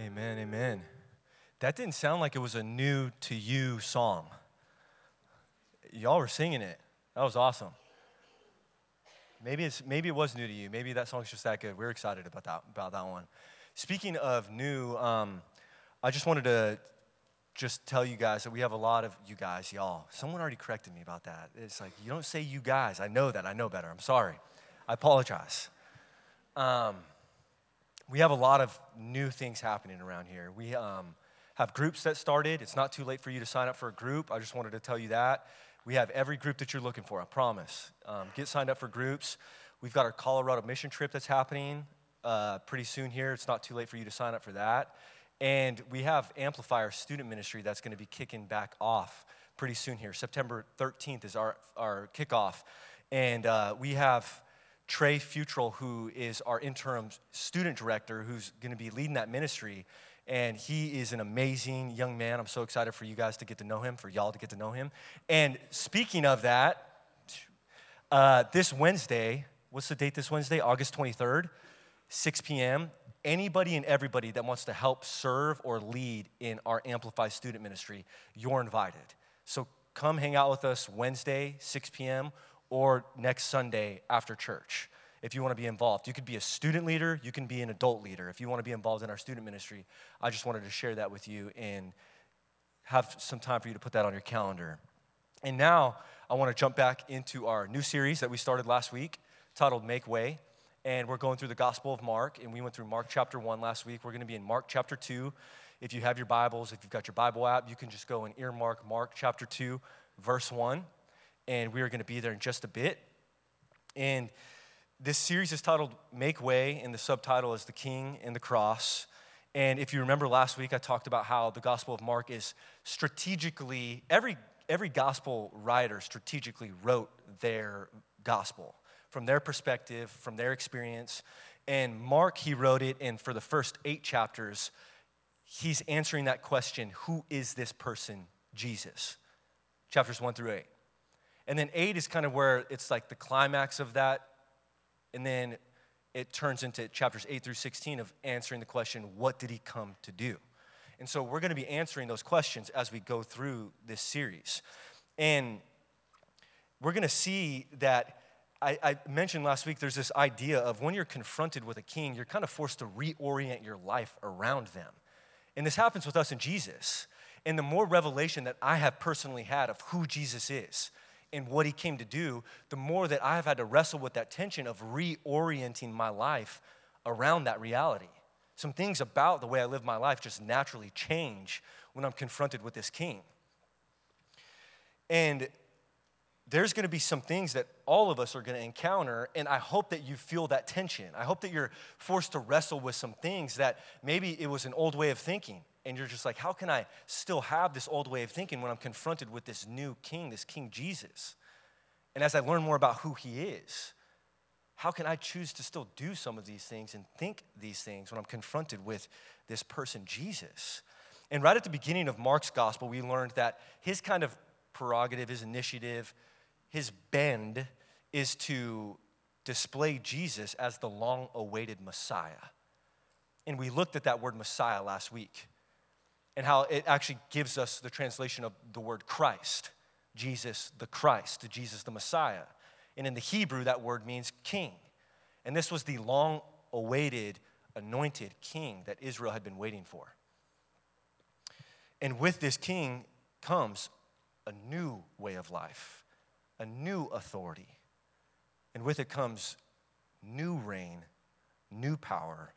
Amen, amen. That didn't sound like it was a new to you song. Y'all were singing it. That was awesome. Maybe, it's, maybe it was new to you. Maybe that song's just that good. We're excited about that, about that one. Speaking of new, um, I just wanted to just tell you guys that we have a lot of you guys, y'all. Someone already corrected me about that. It's like, you don't say you guys. I know that. I know better. I'm sorry. I apologize. Um, we have a lot of new things happening around here. We um, have groups that started. It's not too late for you to sign up for a group. I just wanted to tell you that. We have every group that you're looking for, I promise. Um, get signed up for groups. We've got our Colorado mission trip that's happening uh, pretty soon here. It's not too late for you to sign up for that. And we have Amplifier student ministry that's going to be kicking back off pretty soon here. September 13th is our, our kickoff. And uh, we have Trey Futrell, who is our interim student director, who's going to be leading that ministry. And he is an amazing young man. I'm so excited for you guys to get to know him, for y'all to get to know him. And speaking of that, uh, this Wednesday, what's the date this Wednesday? August 23rd, 6 p.m anybody and everybody that wants to help serve or lead in our Amplify student ministry, you're invited. So come hang out with us Wednesday, 6 p.m., or next Sunday after church if you want to be involved. You could be a student leader, you can be an adult leader. If you want to be involved in our student ministry, I just wanted to share that with you and have some time for you to put that on your calendar. And now I want to jump back into our new series that we started last week titled Make Way and we're going through the Gospel of Mark, and we went through Mark chapter 1 last week. We're going to be in Mark chapter 2. If you have your Bibles, if you've got your Bible app, you can just go and earmark Mark chapter 2, verse 1, and we are going to be there in just a bit. And this series is titled Make Way, and the subtitle is The King and the Cross. And if you remember last week, I talked about how the Gospel of Mark is strategically, every, every gospel writer strategically wrote their gospel from their perspective, from their experience. And Mark, he wrote it, and for the first eight chapters, he's answering that question who is this person, Jesus? Chapters one through eight. And then eight is kind of where it's like the climax of that. And then it turns into chapters 8 through 16 of answering the question, what did he come to do? And so we're going to be answering those questions as we go through this series. And we're going to see that I, I, mentioned last week there's this idea of when you're confronted with a king, you're kind of forced to reorient your life around them. And this happens with us in Jesus. And the more revelation that I have personally had of who Jesus is and what he came to do, the more that I have had to wrestle with that tension of reorienting my life around that reality. Some things about the way I live my life just naturally change when I'm confronted with this king. And there's going to be some things that all of us are going to encounter, and I hope that you feel that tension. I hope that you're forced to wrestle with some things that maybe it was an old way of thinking, and you're just like, how can I still have this old way of thinking when I'm confronted with this new king, this King Jesus? And as I learn more about who he is, how can I choose to still do some of these things and think these things when I'm confronted with this person, Jesus? And right at the beginning of Mark's gospel, we learned that his kind of prerogative, his initiative, his bend is to display Jesus as the long awaited Messiah. And we looked at that word Messiah last week and how it actually gives us the translation of the word Christ, Jesus the Christ, Jesus the Messiah. And in the Hebrew, that word means king. And this was the long awaited, anointed king that Israel had been waiting for. And with this king comes a new way of life a new authority. And with it comes new reign, new power,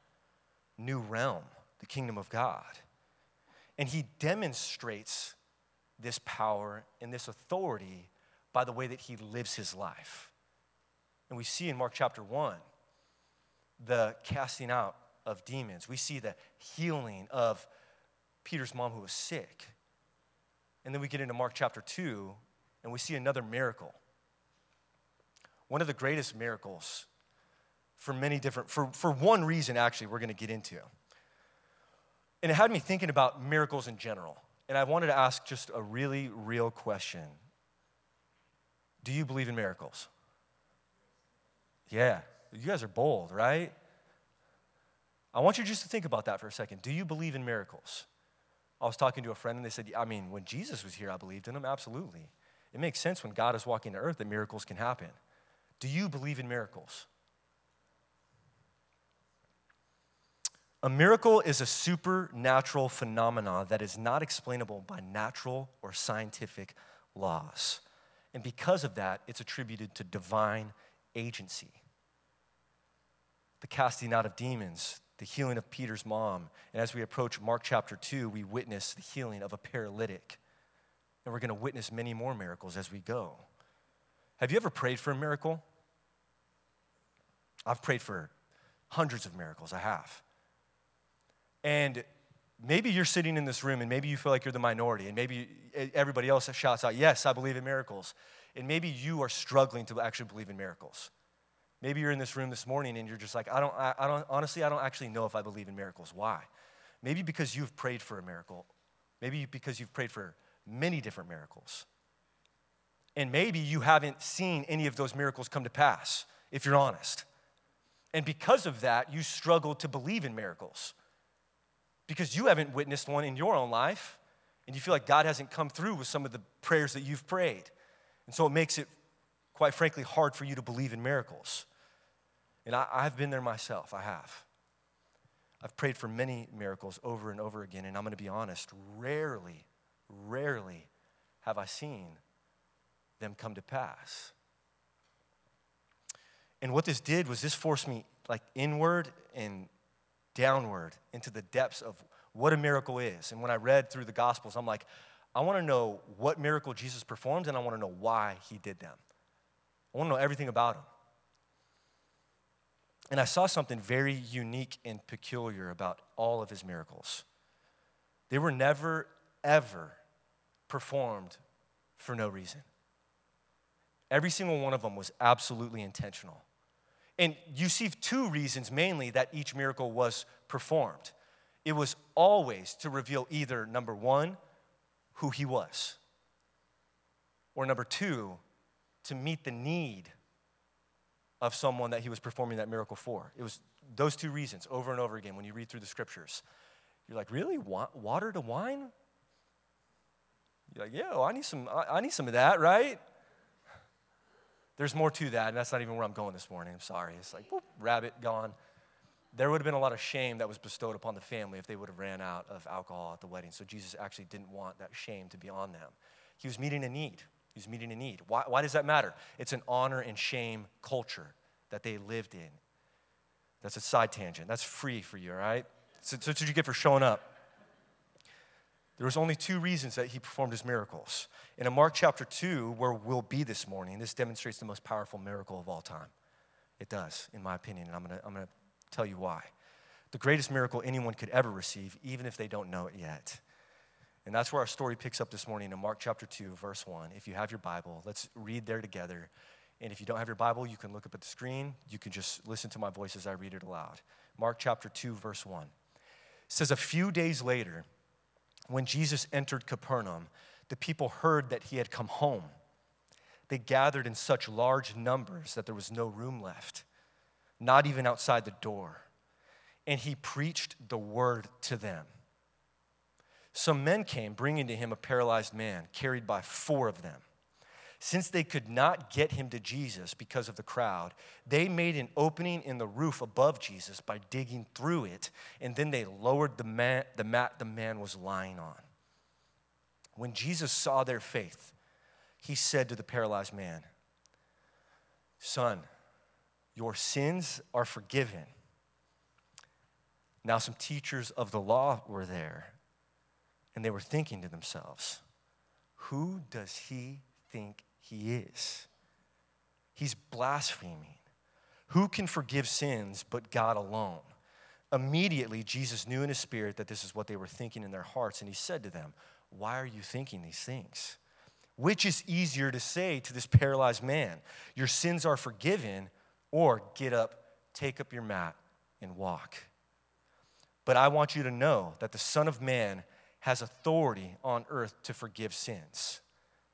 new realm, the kingdom of God. And he demonstrates this power and this authority by the way that he lives his life. And we see in Mark chapter 1 the casting out of demons. We see the healing of Peter's mom who was sick. And then we get into Mark chapter 2 and we see another miracle. One of the greatest miracles for many different, for, for one reason, actually, we're going to get into. And it had me thinking about miracles in general. And I wanted to ask just a really real question Do you believe in miracles? Yeah, you guys are bold, right? I want you just to think about that for a second. Do you believe in miracles? I was talking to a friend and they said, I mean, when Jesus was here, I believed in him. Absolutely. It makes sense when God is walking the earth that miracles can happen. Do you believe in miracles? A miracle is a supernatural phenomenon that is not explainable by natural or scientific laws. And because of that, it's attributed to divine agency. The casting out of demons, the healing of Peter's mom. And as we approach Mark chapter 2, we witness the healing of a paralytic. And we're going to witness many more miracles as we go. Have you ever prayed for a miracle? I've prayed for hundreds of miracles. I have. And maybe you're sitting in this room and maybe you feel like you're the minority, and maybe everybody else shouts out, Yes, I believe in miracles. And maybe you are struggling to actually believe in miracles. Maybe you're in this room this morning and you're just like, I don't, I, I don't, honestly, I don't actually know if I believe in miracles. Why? Maybe because you've prayed for a miracle. Maybe because you've prayed for many different miracles. And maybe you haven't seen any of those miracles come to pass, if you're honest. And because of that, you struggle to believe in miracles because you haven't witnessed one in your own life and you feel like God hasn't come through with some of the prayers that you've prayed. And so it makes it, quite frankly, hard for you to believe in miracles. And I, have been there myself, I have. I've prayed for many miracles over and over again, and I'm to be honest, rarely, rarely have I seen them come to pass. And what this did was this forced me like inward and downward into the depths of what a miracle is. And when I read through the Gospels, I'm like, I want to know what miracle Jesus performed and I want to know why he did them. I want to know everything about him. And I saw something very unique and peculiar about all of his miracles. They were never, ever performed for no reason. Every single one of them was absolutely intentional. And you see two reasons mainly that each miracle was performed. It was always to reveal either number one, who he was, or number two, to meet the need of someone that he was performing that miracle for. It was those two reasons over and over again when you read through the scriptures. You're like, really? Water to wine? You're like, yeah, I need some, I need some of that, right? There's more to that, and that's not even where I'm going this morning. I'm sorry. It's like, whoop, rabbit gone. There would have been a lot of shame that was bestowed upon the family if they would have ran out of alcohol at the wedding. So Jesus actually didn't want that shame to be on them. He was meeting a need. He was meeting a need. Why, why does that matter? It's an honor and shame culture that they lived in. That's a side tangent. That's free for you, all right? So, so that's what you get for showing up. There was only two reasons that he performed his miracles. And in Mark chapter 2, where we'll be this morning, this demonstrates the most powerful miracle of all time. It does, in my opinion, and I'm gonna, I'm gonna tell you why. The greatest miracle anyone could ever receive, even if they don't know it yet. And that's where our story picks up this morning in Mark chapter 2, verse 1. If you have your Bible, let's read there together. And if you don't have your Bible, you can look up at the screen. You can just listen to my voice as I read it aloud. Mark chapter 2, verse 1. It says, A few days later, when Jesus entered Capernaum, the people heard that he had come home. They gathered in such large numbers that there was no room left, not even outside the door. And he preached the word to them. Some men came, bringing to him a paralyzed man, carried by four of them. Since they could not get him to Jesus because of the crowd, they made an opening in the roof above Jesus by digging through it, and then they lowered the, man, the mat the man was lying on. When Jesus saw their faith, he said to the paralyzed man, Son, your sins are forgiven. Now, some teachers of the law were there, and they were thinking to themselves, Who does he think he is. He's blaspheming. Who can forgive sins but God alone? Immediately, Jesus knew in his spirit that this is what they were thinking in their hearts, and he said to them, Why are you thinking these things? Which is easier to say to this paralyzed man, Your sins are forgiven, or get up, take up your mat, and walk? But I want you to know that the Son of Man has authority on earth to forgive sins.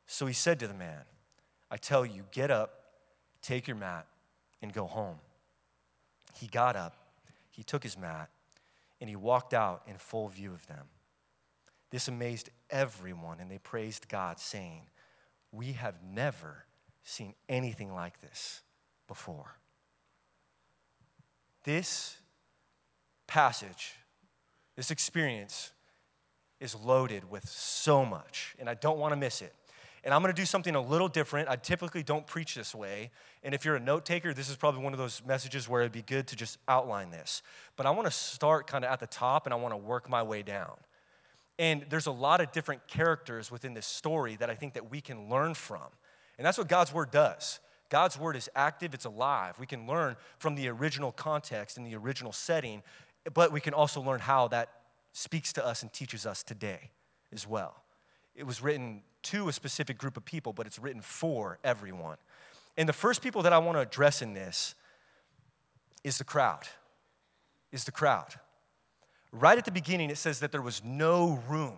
So he said to the man, I tell you, get up, take your mat, and go home. He got up, he took his mat, and he walked out in full view of them. This amazed everyone, and they praised God, saying, We have never seen anything like this before. This passage, this experience, is loaded with so much, and I don't want to miss it. And I'm going to do something a little different. I typically don't preach this way. And if you're a note taker, this is probably one of those messages where it'd be good to just outline this. But I want to start kind of at the top and I want to work my way down. And there's a lot of different characters within this story that I think that we can learn from. And that's what God's word does. God's word is active, it's alive. We can learn from the original context and the original setting, but we can also learn how that speaks to us and teaches us today as well. It was written to a specific group of people, but it's written for everyone. And the first people that I want to address in this is the crowd. Is the crowd. Right at the beginning, it says that there was no room,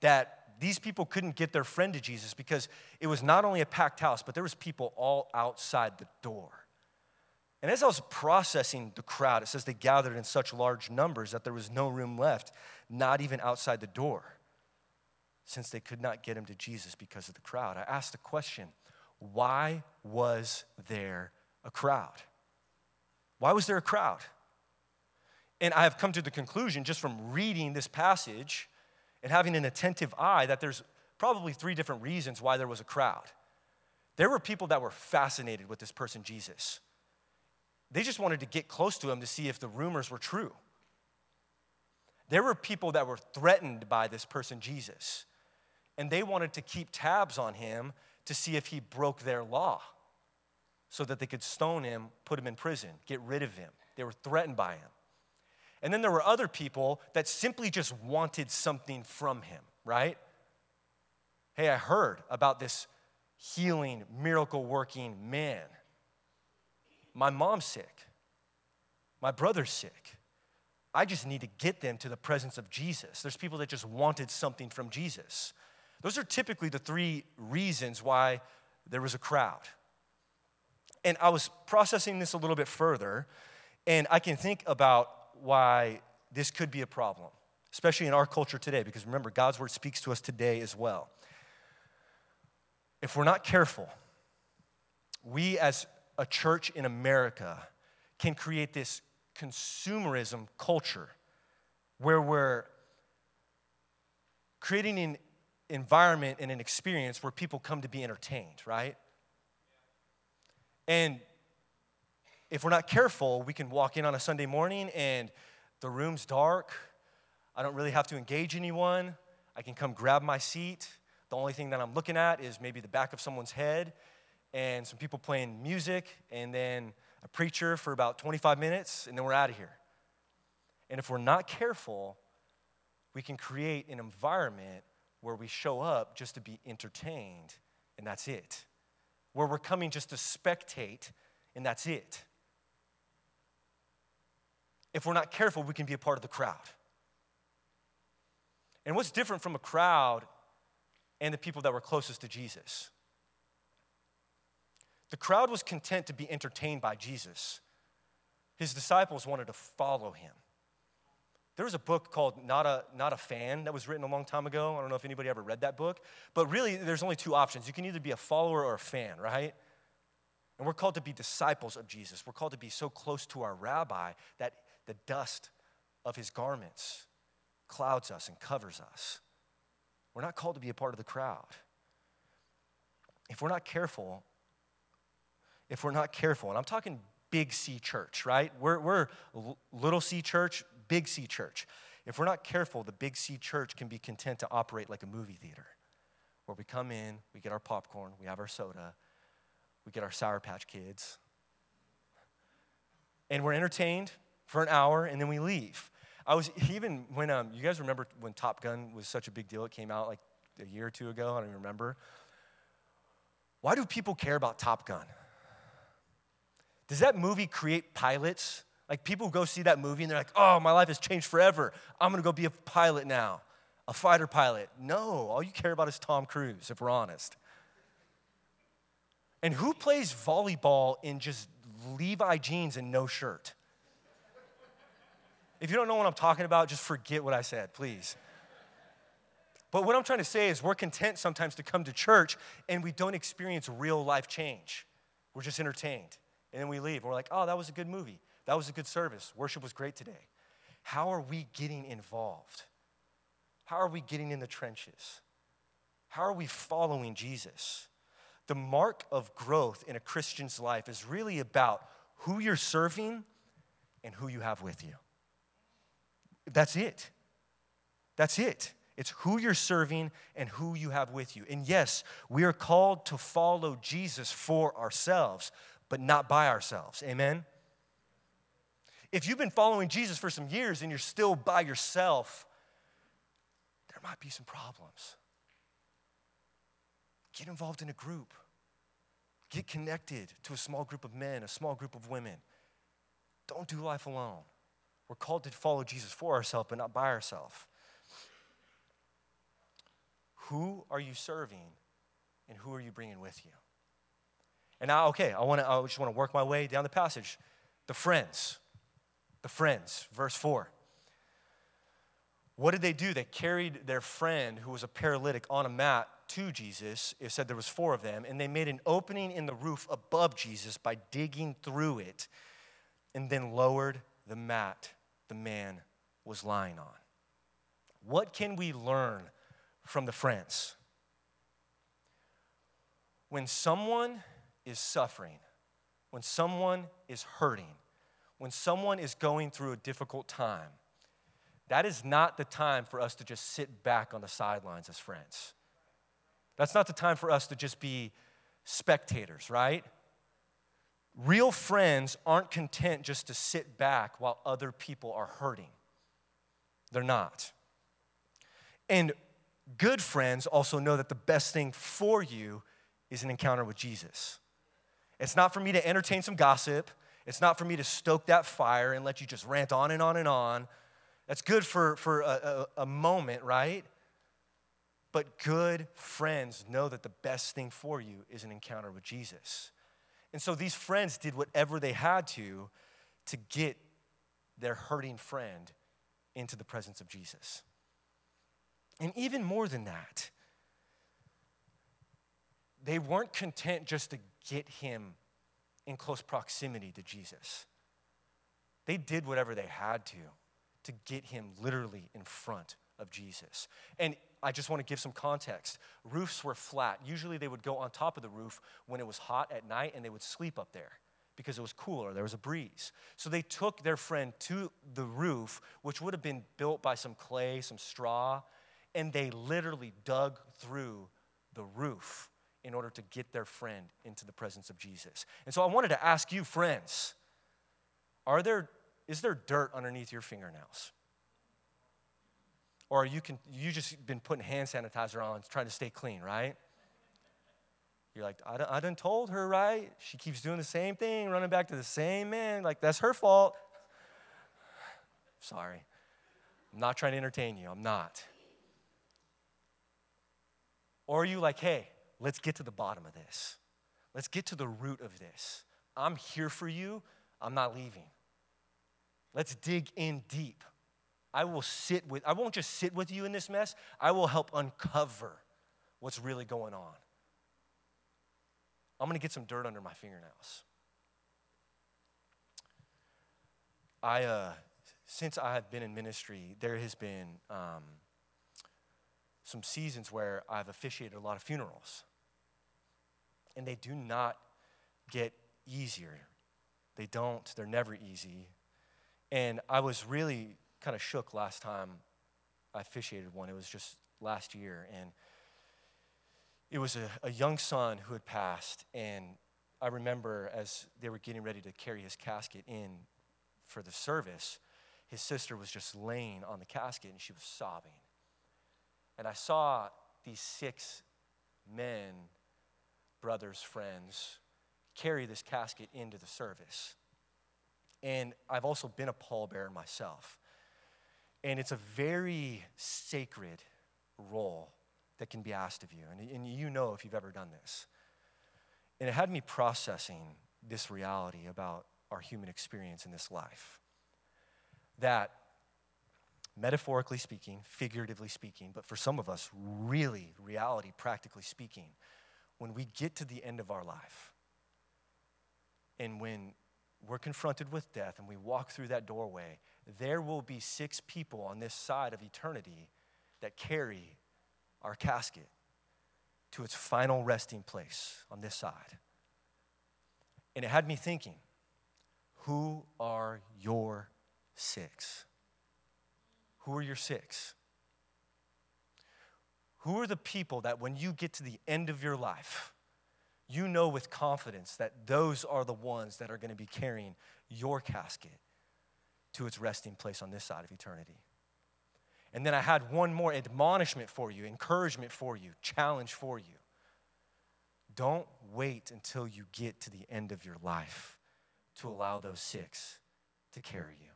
that these people couldn't get their friend to Jesus because it was not only a packed house, but there was people all outside the door. And as I was processing the crowd, it says they gathered in such large numbers that there was no room left, not even outside the door since they could not get him to Jesus because of the crowd. I asked the question why was there a crowd? Why was there a crowd? And I have come to the conclusion just from reading this passage and having an attentive eye that there's probably three different reasons why there was a crowd. There were people that were fascinated with this person, Jesus. They just wanted to get close to him to see if the rumors were true. There were people that were threatened by this person, Jesus and they wanted to keep tabs on him to see if he broke their law so that they could stone him, put him in prison, get rid of him. They were threatened by him. And then there were other people that simply just wanted something from him, right? Hey, I heard about this healing, miracle working man. My mom's sick. My brother's sick. I just need to get them to the presence of Jesus. There's people that just wanted something from Jesus. Those are typically the three reasons why there was a crowd. And I was processing this a little bit further, and I can think about why this could be a problem, especially in our culture today, because remember, God's word speaks to us today as well. If we're not careful, we as a church in America can create this consumerism culture where we're creating an environment and an experience where people come to be entertained, right? And if we're not careful, we can walk in on a Sunday morning and the room's dark. I don't really have to engage anyone. I can come grab my seat. The only thing that I'm looking at is maybe the back of someone's head and some people playing music and then a preacher for about 25 minutes and then we're out of here. And if we're not careful, we can create an environment where we show up just to be entertained, and that's it. Where we're coming just to spectate, and that's it. If we're not careful, we can be a part of the crowd. And what's different from a crowd and the people that were closest to Jesus? The crowd was content to be entertained by Jesus. His disciples wanted to follow him. There was a book called Not a, Not a Fan that was written a long time ago. I don't know if anybody ever read that book. But really, there's only two options. You can either be a follower or a fan, right? And we're called to be disciples of Jesus. We're called to be so close to our rabbi that the dust of his garments clouds us and covers us. We're not called to be a part of the crowd. If we're not careful, if we're not careful, and I'm talking big C church, right? We're, we're little C church, big C church. If we're not careful, the big C church can be content to operate like a movie theater where we come in, we get our popcorn, we have our soda, we get our Sour Patch Kids, and we're entertained for an hour and then we leave. I was even when um, you guys remember when Top Gun was such a big deal, it came out like a year or two ago, I don't even remember. Why do people care about Top Gun? Does that movie create pilots like people go see that movie and they're like, oh, my life has changed forever. I'm gonna go be a pilot now, a fighter pilot. No, all you care about is Tom Cruise, if we're honest. And who plays volleyball in just Levi jeans and no shirt? If you don't know what I'm talking about, just forget what I said, please. But what I'm trying to say is we're content sometimes to come to church and we don't experience real life change. We're just entertained. And then we leave. We're like, oh, that was a good movie. That was a good service. Worship was great today. How are we getting involved? How are we getting in the trenches? How are we following Jesus? The mark of growth in a Christian's life is really about who you're serving and who you have with you. That's it. That's it. It's who you're serving and who you have with you. And yes, we are called to follow Jesus for ourselves, but not by ourselves. Amen? If you've been following Jesus for some years and you're still by yourself, there might be some problems. Get involved in a group. Get connected to a small group of men, a small group of women. Don't do life alone. We're called to follow Jesus for ourselves, but not by ourselves. Who are you serving and who are you bringing with you? And now, okay, I, wanna, I just want to work my way down the passage. The friends. The friends, verse 4. What did they do? They carried their friend who was a paralytic on a mat to Jesus. It said there was four of them, and they made an opening in the roof above Jesus by digging through it and then lowered the mat the man was lying on. What can we learn from the friends. When someone is suffering, when someone is hurting, when someone is going through a difficult time, that is not the time for us to just sit back on the sidelines as friends. That's not the time for us to just be spectators, right? Real friends aren't content just to sit back while other people are hurting. They're not. And good friends also know that the best thing for you is an encounter with Jesus. It's not for me to entertain some gossip. It's not for me to stoke that fire and let you just rant on and on and on. That's good for, for a, a, a moment, right? But good friends know that the best thing for you is an encounter with Jesus. And so these friends did whatever they had to to get their hurting friend into the presence of Jesus. And even more than that, they weren't content just to get him in close proximity to Jesus. They did whatever they had to to get him literally in front of Jesus. And I just want to give some context. Roofs were flat. Usually they would go on top of the roof when it was hot at night and they would sleep up there because it was cooler, there was a breeze. So they took their friend to the roof, which would have been built by some clay, some straw, and they literally dug through the roof in order to get their friend into the presence of Jesus. And so I wanted to ask you, friends, are there, is there dirt underneath your fingernails? Or you can you just been putting hand sanitizer on trying to stay clean, right? You're like, I done, I done told her, right? She keeps doing the same thing, running back to the same man. Like, that's her fault. Sorry. I'm not trying to entertain you. I'm not. Or are you like, hey, let's get to the bottom of this? Let's get to the root of this. I'm here for you. I'm not leaving. Let's dig in deep. I will sit with, I won't just sit with you in this mess, I will help uncover what's really going on. I'm gonna get some dirt under my fingernails. I, uh, since I have been in ministry, there has been um, some seasons where I've officiated a lot of funerals. And they do not get easier. They don't, they're never easy. And I was really kind of shook last time I officiated one. It was just last year. And it was a, a young son who had passed. And I remember as they were getting ready to carry his casket in for the service, his sister was just laying on the casket and she was sobbing. And I saw these six men, brothers, friends, carry this casket into the service. And I've also been a pallbearer myself. And it's a very sacred role that can be asked of you. And, and you know if you've ever done this. And it had me processing this reality about our human experience in this life. That metaphorically speaking, figuratively speaking, but for some of us, really, reality, practically speaking, when we get to the end of our life and when we're confronted with death and we walk through that doorway, there will be six people on this side of eternity that carry our casket to its final resting place on this side. And it had me thinking, who are your six? Who are your six? Who are the people that when you get to the end of your life, you know with confidence that those are the ones that are going to be carrying your casket to its resting place on this side of eternity? And then I had one more admonishment for you, encouragement for you, challenge for you. Don't wait until you get to the end of your life to allow those six to carry you.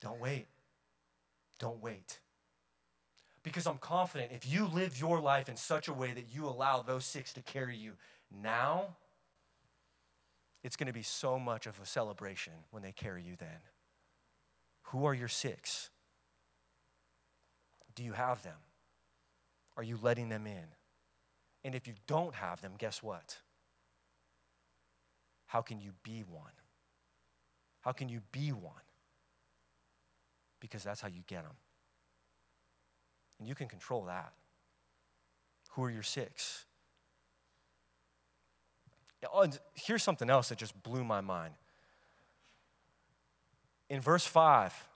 Don't wait. Don't wait. Because I'm confident if you live your life in such a way that you allow those six to carry you now, it's going to be so much of a celebration when they carry you then. Who are your six? Do you have them? Are you letting them in? And if you don't have them, guess what? How can you be one? How can you be one? Because that's how you get them. And you can control that. Who are your six? Oh, here's something else that just blew my mind. In verse 5,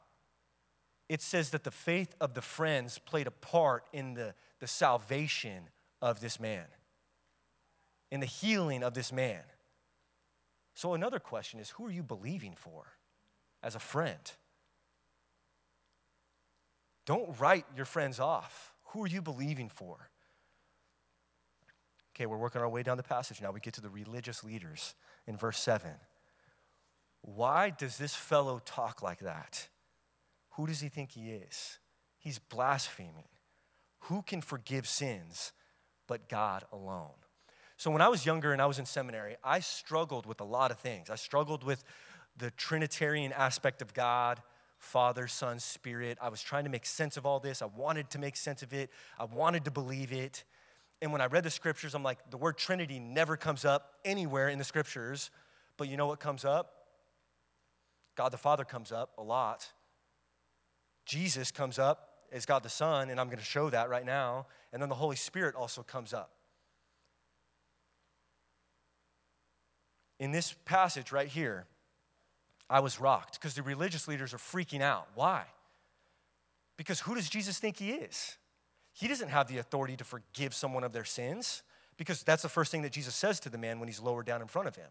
it says that the faith of the friends played a part in the, the salvation of this man, in the healing of this man. So, another question is who are you believing for as a friend? Don't write your friends off. Who are you believing for? Okay, we're working our way down the passage now. We get to the religious leaders in verse 7. Why does this fellow talk like that? Who does he think he is? He's blaspheming. Who can forgive sins but God alone? So, when I was younger and I was in seminary, I struggled with a lot of things. I struggled with the Trinitarian aspect of God Father, Son, Spirit. I was trying to make sense of all this. I wanted to make sense of it, I wanted to believe it. And when I read the scriptures, I'm like, the word Trinity never comes up anywhere in the scriptures. But you know what comes up? God the Father comes up a lot. Jesus comes up as God the Son, and I'm going to show that right now. And then the Holy Spirit also comes up. In this passage right here, I was rocked because the religious leaders are freaking out. Why? Because who does Jesus think he is? He doesn't have the authority to forgive someone of their sins because that's the first thing that Jesus says to the man when he's lowered down in front of him.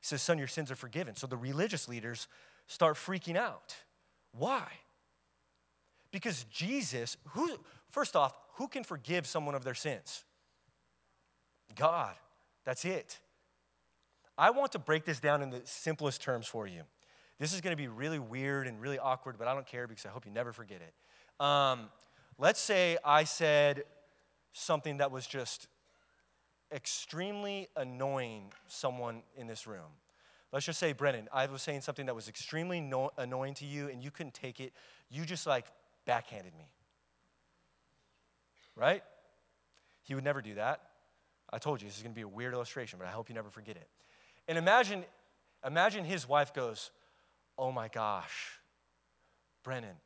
He says, Son, your sins are forgiven. So the religious leaders start freaking out. Why? Because Jesus, who, first off, who can forgive someone of their sins? God. That's it. I want to break this down in the simplest terms for you. This is going to be really weird and really awkward, but I don't care because I hope you never forget it. Um, let's say I said something that was just extremely annoying someone in this room. Let's just say, Brennan, I was saying something that was extremely no- annoying to you and you couldn't take it. You just like backhanded me. Right? He would never do that. I told you this is going to be a weird illustration, but I hope you never forget it. And imagine, imagine his wife goes, Oh my gosh, Brennan,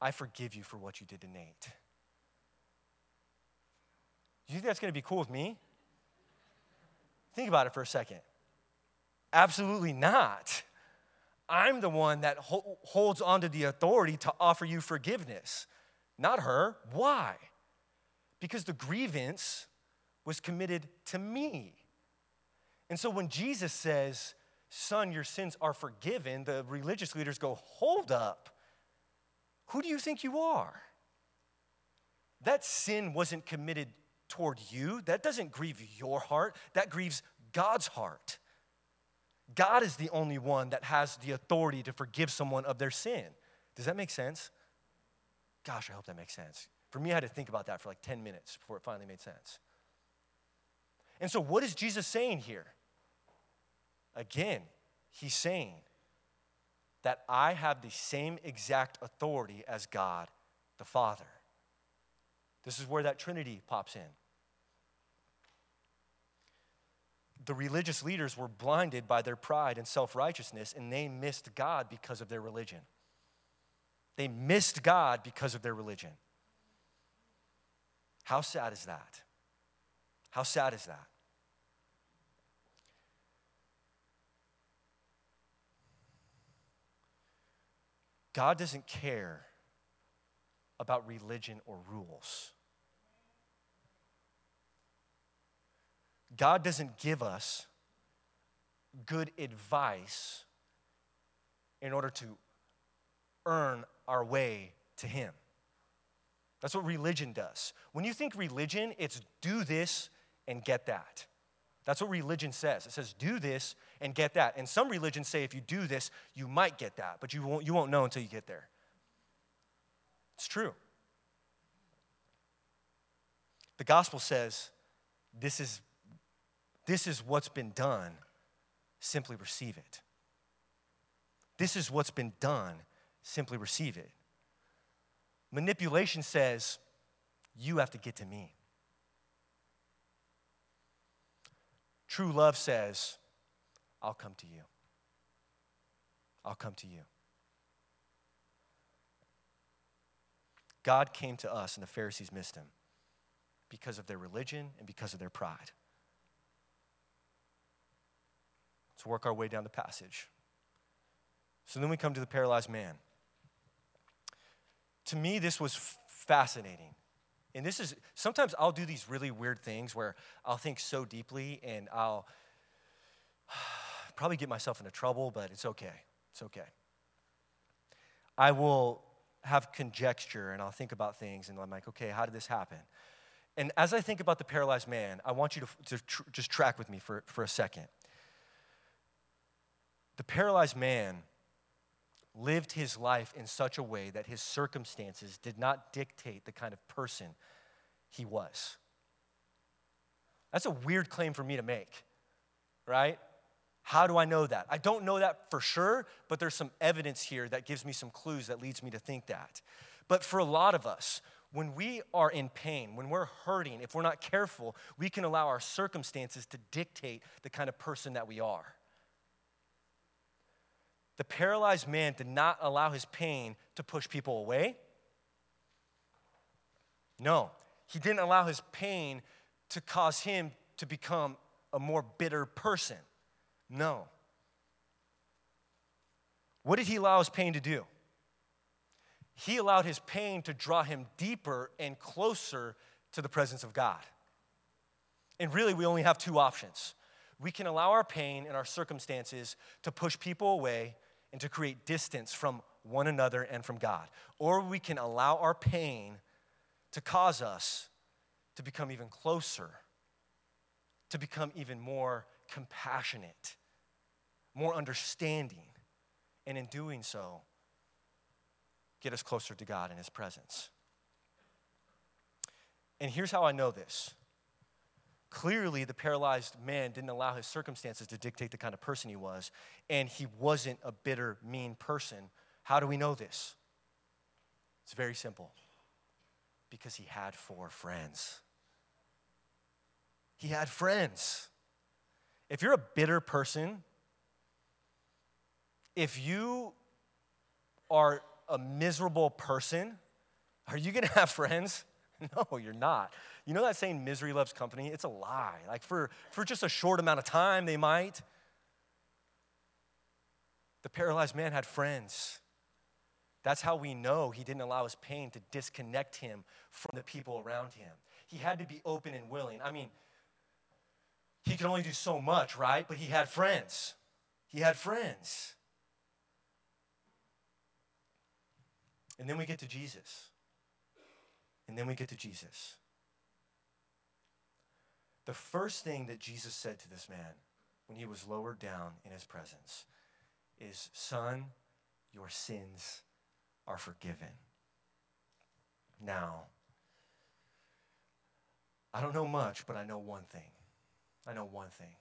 I forgive you for what you did to Nate. You think that's going to be cool with me? Think about it for a second. Absolutely not. I'm the one that ho- holds onto the authority to offer you forgiveness, not her. Why? Because the grievance was committed to me. And so when Jesus says, Son, your sins are forgiven, the religious leaders go, Hold up. Who do you think you are? That sin wasn't committed toward you. That doesn't grieve your heart, that grieves God's heart. God is the only one that has the authority to forgive someone of their sin. Does that make sense? Gosh, I hope that makes sense. For me, I had to think about that for like 10 minutes before it finally made sense. And so, what is Jesus saying here? Again, he's saying, that I have the same exact authority as God the Father. This is where that Trinity pops in. The religious leaders were blinded by their pride and self righteousness, and they missed God because of their religion. They missed God because of their religion. How sad is that? How sad is that? God doesn't care about religion or rules. God doesn't give us good advice in order to earn our way to Him. That's what religion does. When you think religion, it's do this and get that. That's what religion says. It says, do this and get that. And some religions say if you do this, you might get that, but you won't, you won't know until you get there. It's true. The gospel says, this is, this is what's been done. Simply receive it. This is what's been done. Simply receive it. Manipulation says, you have to get to me. True love says, I'll come to you. I'll come to you. God came to us, and the Pharisees missed him because of their religion and because of their pride. Let's work our way down the passage. So then we come to the paralyzed man. To me, this was fascinating and this is sometimes I'll do these really weird things where I'll think so deeply and I'll probably get myself into trouble, but it's okay. It's okay. I will have conjecture and I'll think about things and I'm like, okay, how did this happen? And as I think about the paralyzed man, I want you to, to tr- just track with me for, for a second. The paralyzed man lived his life in such a way that his circumstances did not dictate the kind of person he was. That's a weird claim for me to make, right? How do I know that? I don't know that for sure, but there's some evidence here that gives me some clues that leads me to think that. But for a lot of us, when we are in pain, when we're hurting, if we're not careful, we can allow our circumstances to dictate the kind of person that we are. The paralyzed man did not allow his pain to push people away. No, he didn't allow his pain to cause him to become a more bitter person. No. What did he allow his pain to do? He allowed his pain to draw him deeper and closer to the presence of God. And really, we only have two options. We can allow our pain and our circumstances to push people away and to create distance from one another and from God. Or we can allow our pain to cause us to become even closer, to become even more compassionate, more understanding, and in doing so, get us closer to God and His presence. And here's how I know this Clearly, the paralyzed man didn't allow his circumstances to dictate the kind of person he was, and he wasn't a bitter, mean person. How do we know this? It's very simple because he had four friends. He had friends. If you're a bitter person, if you are a miserable person, are you gonna have friends? No, you're not. You know that saying, misery loves company? It's a lie. Like for, for just a short amount of time, they might. The paralyzed man had friends. That's how we know he didn't allow his pain to disconnect him from the people around him. He had to be open and willing. I mean, he could only do so much, right? But he had friends. He had friends. And then we get to Jesus. And then we get to Jesus. The first thing that Jesus said to this man when he was lowered down in his presence is, Son, your sins are forgiven. Now, I don't know much, but I know one thing. I know one thing.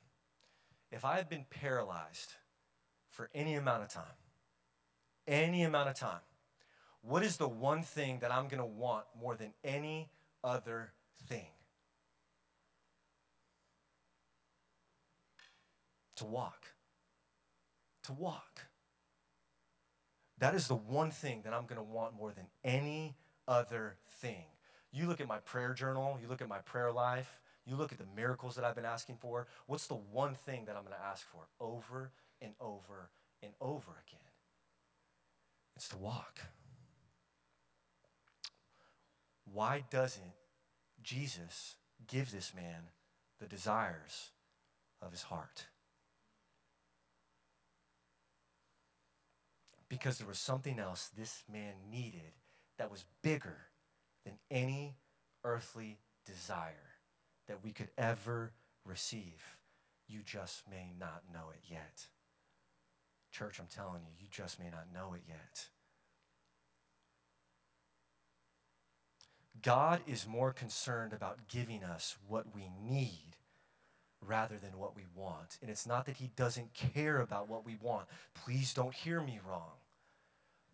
If I have been paralyzed for any amount of time, any amount of time, what is the one thing that I'm going to want more than any other thing? To walk. To walk. That is the one thing that I'm going to want more than any other thing. You look at my prayer journal, you look at my prayer life, you look at the miracles that I've been asking for. What's the one thing that I'm going to ask for over and over and over again? It's to walk. Why doesn't Jesus give this man the desires of his heart? Because there was something else this man needed that was bigger than any earthly desire that we could ever receive. You just may not know it yet. Church, I'm telling you, you just may not know it yet. God is more concerned about giving us what we need rather than what we want. And it's not that He doesn't care about what we want. Please don't hear me wrong.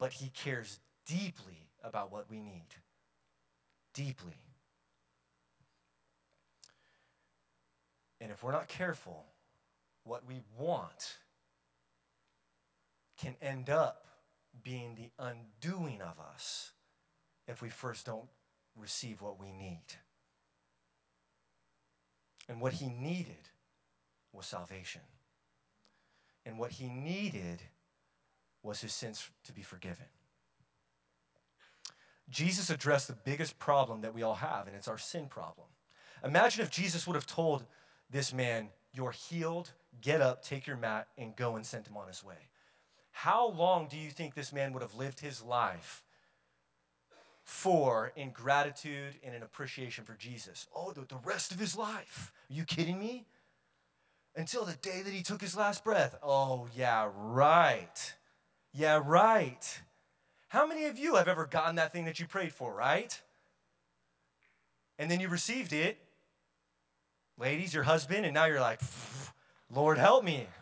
But He cares deeply about what we need. Deeply. And if we're not careful, what we want can end up being the undoing of us if we first don't receive what we need. And what he needed was salvation. And what he needed was his sins to be forgiven. Jesus addressed the biggest problem that we all have, and it's our sin problem. Imagine if Jesus would have told this man, You're healed, get up, take your mat, and go and send him on his way. How long do you think this man would have lived his life for in gratitude and in appreciation for Jesus? Oh, the, the rest of his life. Are you kidding me? Until the day that he took his last breath. Oh, yeah, right. Yeah, right. How many of you have ever gotten that thing that you prayed for, right? And then you received it ladies, your husband, and now you're like, Lord, help me.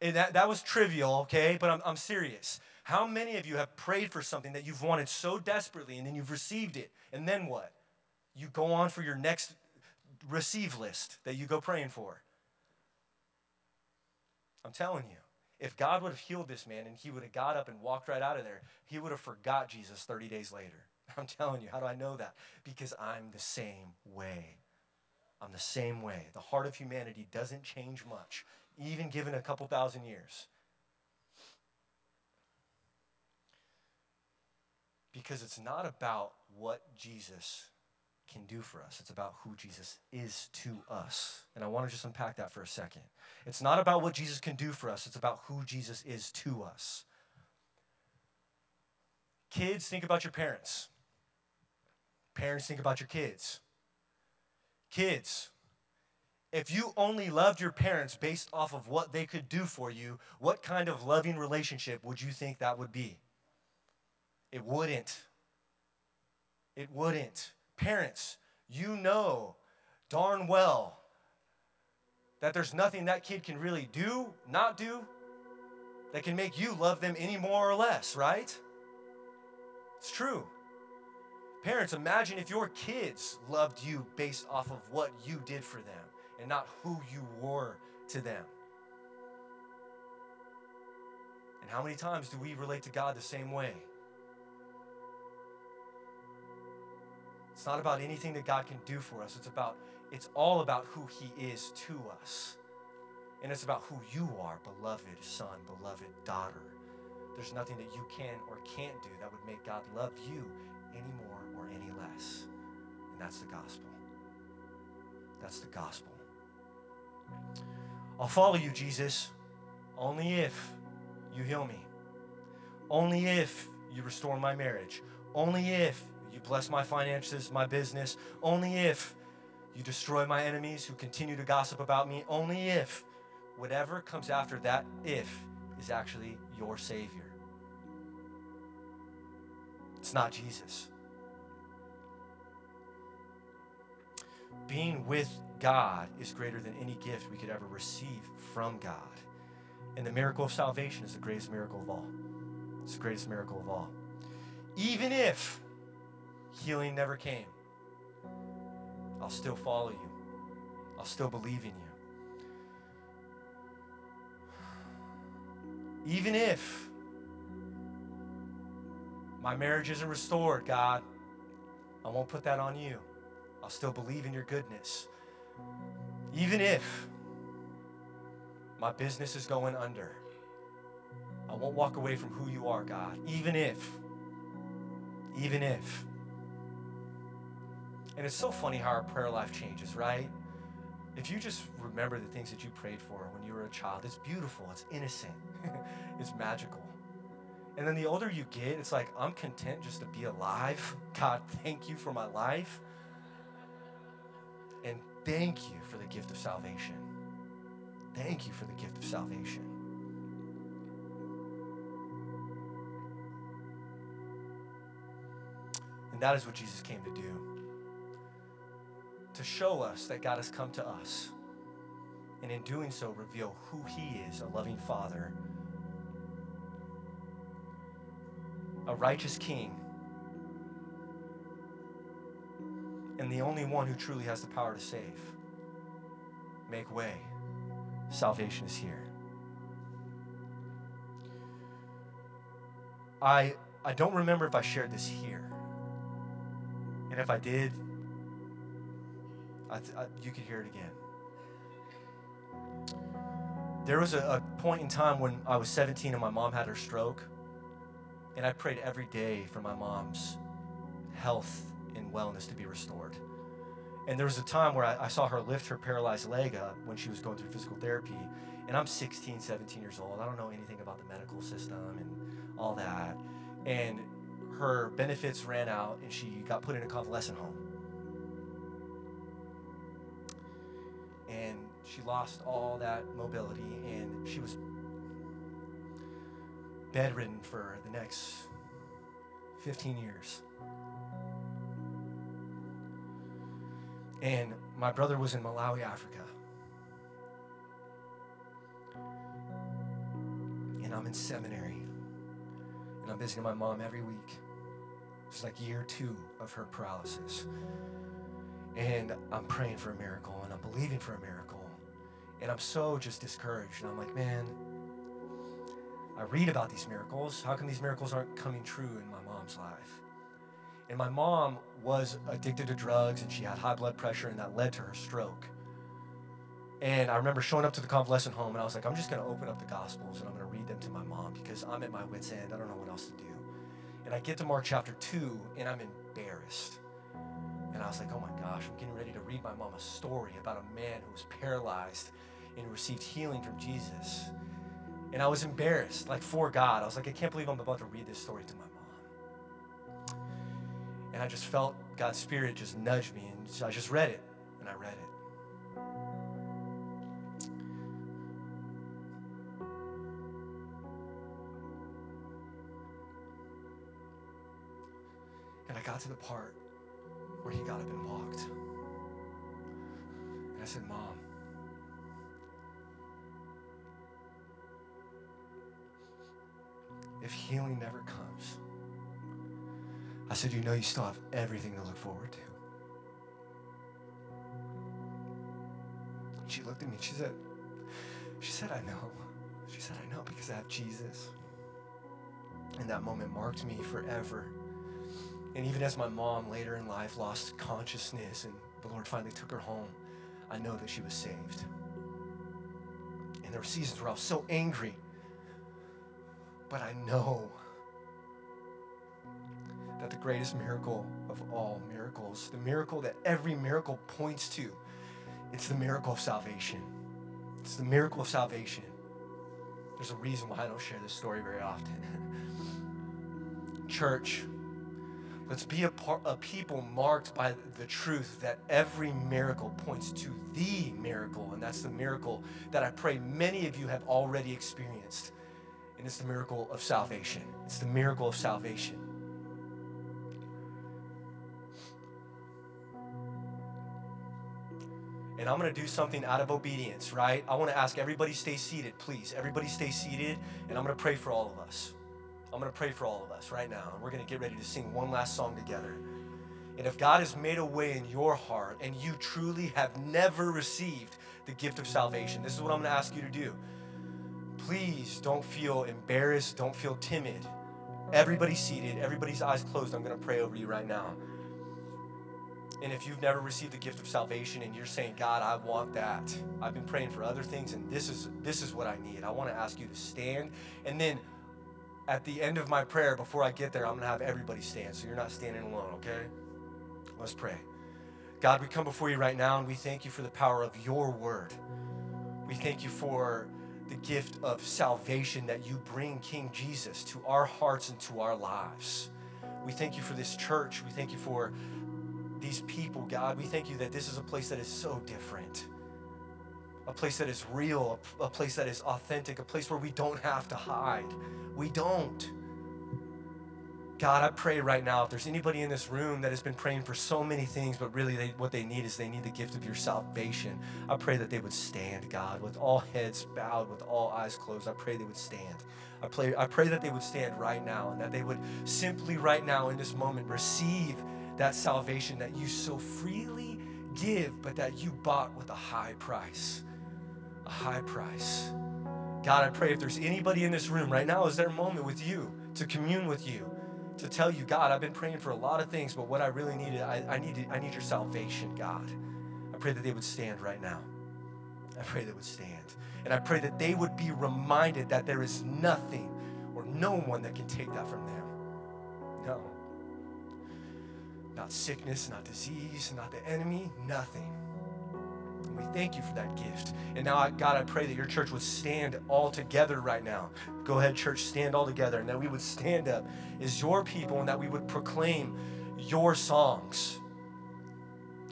that, that was trivial, okay? But I'm, I'm serious. How many of you have prayed for something that you've wanted so desperately and then you've received it? And then what? You go on for your next receive list that you go praying for. I'm telling you, if God would have healed this man and he would have got up and walked right out of there, he would have forgot Jesus 30 days later. I'm telling you, how do I know that? Because I'm the same way. I'm the same way. The heart of humanity doesn't change much, even given a couple thousand years. Because it's not about what Jesus can do for us. It's about who Jesus is to us. And I want to just unpack that for a second. It's not about what Jesus can do for us, it's about who Jesus is to us. Kids, think about your parents. Parents, think about your kids. Kids, if you only loved your parents based off of what they could do for you, what kind of loving relationship would you think that would be? It wouldn't. It wouldn't. Parents, you know darn well that there's nothing that kid can really do, not do, that can make you love them any more or less, right? It's true. Parents, imagine if your kids loved you based off of what you did for them and not who you were to them. And how many times do we relate to God the same way? It's not about anything that God can do for us. It's about it's all about who he is to us. And it's about who you are, beloved son, beloved daughter. There's nothing that you can or can't do that would make God love you anymore any less. And that's the gospel. That's the gospel. I'll follow you, Jesus, only if you heal me. Only if you restore my marriage. Only if you bless my finances, my business. Only if you destroy my enemies who continue to gossip about me. Only if whatever comes after that if is actually your Savior. It's not Jesus. being with God is greater than any gift we could ever receive from God. And the miracle of salvation is the greatest miracle of all. It's the greatest miracle of all. Even if healing never came, I'll still follow you. I'll still believe in you. Even if my marriage isn't restored, God, I won't put that on you. I'll still believe in your goodness. Even if my business is going under, I won't walk away from who you are, God. Even if, even if. And it's so funny how our prayer life changes, right? If you just remember the things that you prayed for when you were a child, it's beautiful, it's innocent, it's magical. And then the older you get, it's like, I'm content just to be alive. God, thank you for my life. And thank you for the gift of salvation. Thank you for the gift of salvation. And that is what Jesus came to do to show us that God has come to us. And in doing so, reveal who He is a loving Father, a righteous King, and the only one who truly has the power to save. Make way. Salvation is here. I, I don't remember if I shared this here. And if I did, I, I, you could hear it again. There was a, a point in time when I was 17 and my mom had her stroke. And I prayed every day for my mom's health and wellness to be restored. And there was a time where I, I, saw her lift her paralyzed leg up when she was going through physical therapy. And I'm 16, 17 years old. I don't know anything about the medical system and all that. And her benefits ran out and she got put in a convalescent home. And she lost all that mobility and she was bedridden for the next 15 years. And my brother was in Malawi, Africa. And I'm in seminary. And I'm visiting my mom every week. It's like year two of her paralysis. And I'm praying for a miracle and I'm believing for a miracle. And I'm so just discouraged. And I'm like, man, I read about these miracles. How come these miracles aren't coming true in my mom's life? And my mom was addicted to drugs and she had high blood pressure, and that led to her stroke. And I remember showing up to the convalescent home, and I was like, I'm just going to open up the Gospels and I'm going to read them to my mom because I'm at my wits' end. I don't know what else to do. And I get to Mark chapter 2, and I'm embarrassed. And I was like, oh my gosh, I'm getting ready to read my mom a story about a man who was paralyzed and received healing from Jesus. And I was embarrassed, like for God. I was like, I can't believe I'm about to read this story to my mom. And I just felt God's Spirit just nudge me, and so I just read it, and I read it. And I got to the part where he got up and walked. And I said, Mom, if healing never comes, I said, You know, you still have everything to look forward to. She looked at me she said, She said, I know. She said, I know because I have Jesus. And that moment marked me forever. And even as my mom later in life lost consciousness and the Lord finally took her home, I know that she was saved. And there were seasons where I was so angry, but I know that the greatest miracle of all miracles, the miracle that every miracle points to, it's the miracle of salvation. It's the miracle of salvation. There's a reason why I don't share this story very often. Church, Let's be a, par- a people marked by the truth that every miracle points to the miracle, and that's the miracle that I pray many of you have already experienced. And it's the miracle of salvation. It's the miracle of salvation. And I'm going to do something out of obedience, right? I want to ask everybody stay seated, please. Everybody stay seated, and I'm going to pray for all of us. I'm going to pray for all of us right now. And we're going to get ready to sing one last song together. And if God has made a way in your heart and you truly have never received the gift of salvation, this is what I'm going to ask you to do. Please don't feel embarrassed, don't feel timid. Everybody seated, everybody's eyes closed. I'm going to pray over you right now. And if you've never received the gift of salvation and you're saying, God, I want that. I've been praying for other things and this is this is what I need. I want to ask you to stand. And then at the end of my prayer, before I get there, I'm gonna have everybody stand. So you're not standing alone, okay? Let's pray. God, we come before you right now and we thank you for the power of your word. We thank you for the gift of salvation that you bring, King Jesus, to our hearts and to our lives. We thank you for this church. We thank you for these people, God. We thank you that this is a place that is so different. A place that is real, a, place that is authentic, a place where we don't have to hide. We don't. God, I pray right now if there's anybody in this room that has been praying for so many things, but really they, what they need is they need the gift of your salvation. I pray that they would stand, God, with all heads bowed, with all eyes closed. I pray they would stand. I pray, I pray that they would stand right now and that they would simply right now in this moment receive that salvation that you so freely give, but that you bought with a high price. A high price. God, I pray if there's anybody in this room right now, is their moment with you to commune with you, to tell you, God, I've been praying for a lot of things, but what I really needed, I, I need, I need your salvation, God. I pray that they would stand right now. I pray they would stand. And I pray that they would be reminded that there is nothing or no one that can take that from them. No. Not sickness, not disease, not the enemy, nothing. And we thank you for that gift. And now, God, I pray that your church would stand all together right now. Go ahead, church, stand all together. And that we would stand up as your people and that we would proclaim your songs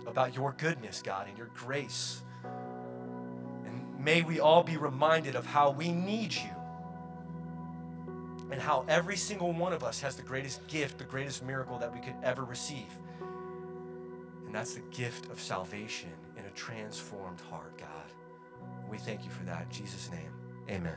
about your goodness, God, and your grace. And may we all be reminded of how we need you and how every single one of us has the greatest gift, the greatest miracle that we could ever receive. And that's the gift of salvation transformed heart, God. We thank you for that. In Jesus' name, amen.